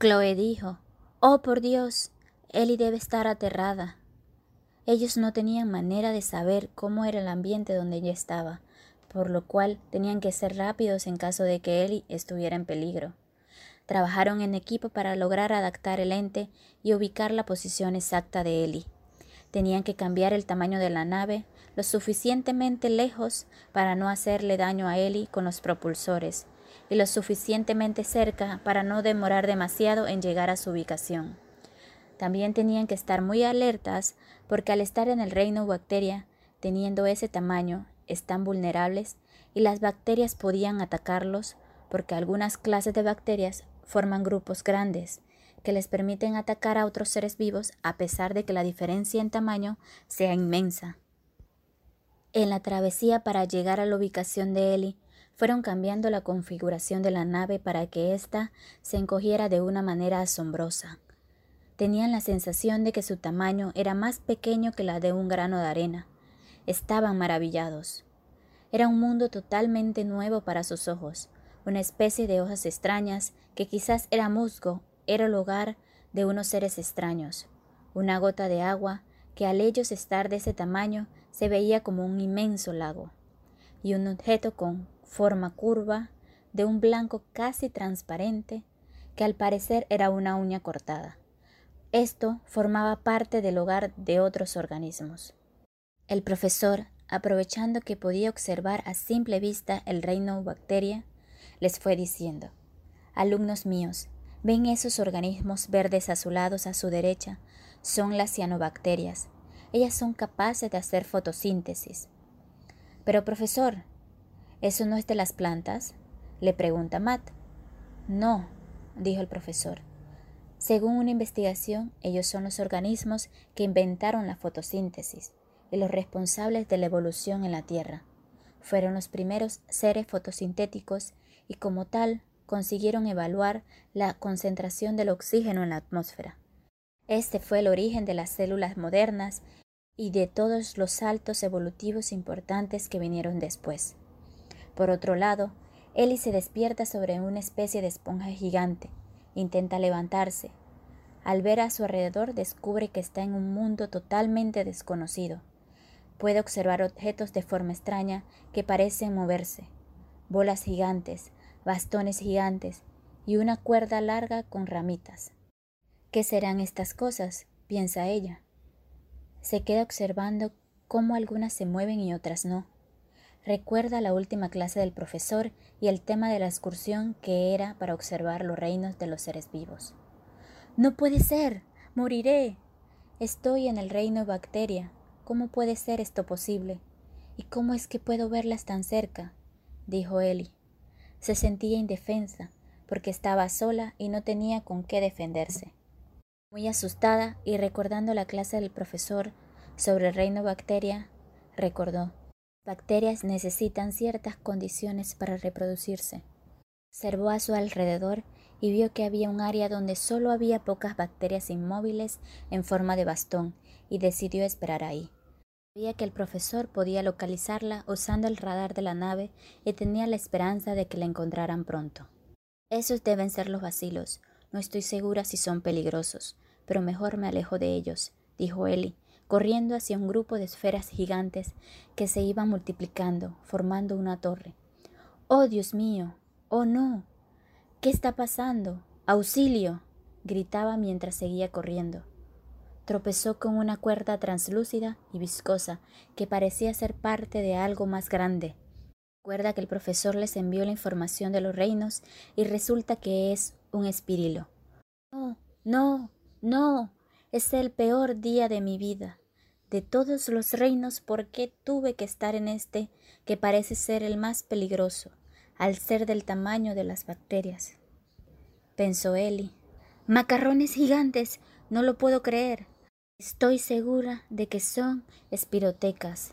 Chloe dijo, Oh por Dios, Ellie debe estar aterrada. Ellos no tenían manera de saber cómo era el ambiente donde ella estaba, por lo cual tenían que ser rápidos en caso de que Ellie estuviera en peligro. Trabajaron en equipo para lograr adaptar el ente y ubicar la posición exacta de Ellie. Tenían que cambiar el tamaño de la nave lo suficientemente lejos para no hacerle daño a Ellie con los propulsores y lo suficientemente cerca para no demorar demasiado en llegar a su ubicación. También tenían que estar muy alertas porque al estar en el reino bacteria, teniendo ese tamaño, están vulnerables y las bacterias podían atacarlos porque algunas clases de bacterias forman grupos grandes que les permiten atacar a otros seres vivos a pesar de que la diferencia en tamaño sea inmensa. En la travesía para llegar a la ubicación de Ellie, fueron cambiando la configuración de la nave para que ésta se encogiera de una manera asombrosa. Tenían la sensación de que su tamaño era más pequeño que la de un grano de arena. Estaban maravillados. Era un mundo totalmente nuevo para sus ojos, una especie de hojas extrañas que quizás era musgo, era el hogar de unos seres extraños, una gota de agua que al ellos estar de ese tamaño se veía como un inmenso lago, y un objeto con forma curva, de un blanco casi transparente, que al parecer era una uña cortada. Esto formaba parte del hogar de otros organismos. El profesor, aprovechando que podía observar a simple vista el reino bacteria, les fue diciendo, Alumnos míos, ¿ven esos organismos verdes azulados a su derecha? Son las cianobacterias. Ellas son capaces de hacer fotosíntesis. Pero profesor, ¿Eso no es de las plantas? le pregunta Matt. No, dijo el profesor. Según una investigación, ellos son los organismos que inventaron la fotosíntesis y los responsables de la evolución en la Tierra. Fueron los primeros seres fotosintéticos y como tal consiguieron evaluar la concentración del oxígeno en la atmósfera. Este fue el origen de las células modernas y de todos los saltos evolutivos importantes que vinieron después. Por otro lado, Ellie se despierta sobre una especie de esponja gigante. Intenta levantarse. Al ver a su alrededor descubre que está en un mundo totalmente desconocido. Puede observar objetos de forma extraña que parecen moverse. Bolas gigantes, bastones gigantes y una cuerda larga con ramitas. ¿Qué serán estas cosas? piensa ella. Se queda observando cómo algunas se mueven y otras no. Recuerda la última clase del profesor y el tema de la excursión que era para observar los reinos de los seres vivos. No puede ser. Moriré. Estoy en el reino bacteria. ¿Cómo puede ser esto posible? ¿Y cómo es que puedo verlas tan cerca? dijo Eli. Se sentía indefensa, porque estaba sola y no tenía con qué defenderse. Muy asustada y recordando la clase del profesor sobre el reino bacteria, recordó bacterias necesitan ciertas condiciones para reproducirse. Observó a su alrededor y vio que había un área donde solo había pocas bacterias inmóviles en forma de bastón y decidió esperar ahí. Sabía que el profesor podía localizarla usando el radar de la nave y tenía la esperanza de que la encontraran pronto. Esos deben ser los vacilos. No estoy segura si son peligrosos, pero mejor me alejo de ellos, dijo Eli, corriendo hacia un grupo de esferas gigantes que se iban multiplicando, formando una torre. ¡Oh, Dios mío! ¡Oh, no! ¿Qué está pasando? ¡Auxilio! gritaba mientras seguía corriendo. Tropezó con una cuerda translúcida y viscosa que parecía ser parte de algo más grande. Recuerda que el profesor les envió la información de los reinos y resulta que es un espirilo. No, no, no, es el peor día de mi vida de todos los reinos, ¿por qué tuve que estar en este que parece ser el más peligroso, al ser del tamaño de las bacterias? Pensó Eli. Macarrones gigantes, no lo puedo creer. Estoy segura de que son espirotecas.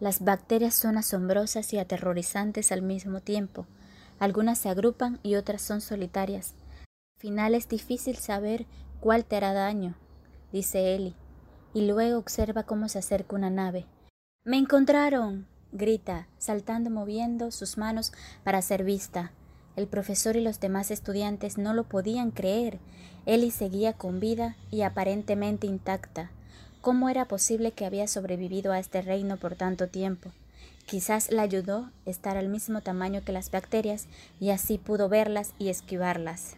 Las bacterias son asombrosas y aterrorizantes al mismo tiempo. Algunas se agrupan y otras son solitarias. Al final es difícil saber cuál te hará daño, dice Eli y luego observa cómo se acerca una nave. ¡Me encontraron! grita, saltando moviendo sus manos para ser vista. El profesor y los demás estudiantes no lo podían creer. Ellie seguía con vida y aparentemente intacta. ¿Cómo era posible que había sobrevivido a este reino por tanto tiempo? Quizás la ayudó estar al mismo tamaño que las bacterias y así pudo verlas y esquivarlas.